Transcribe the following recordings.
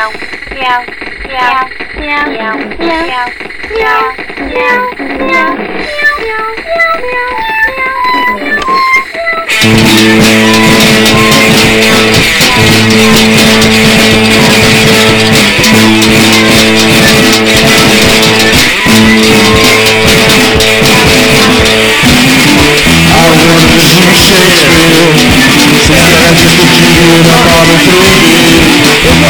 meow, meow, meow, meow, meow, meow, meow, meow, meow, Since I have to you in a bottle through me.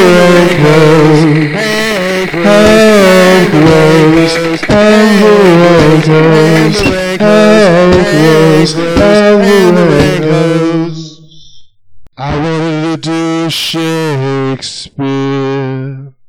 grace, and grace, and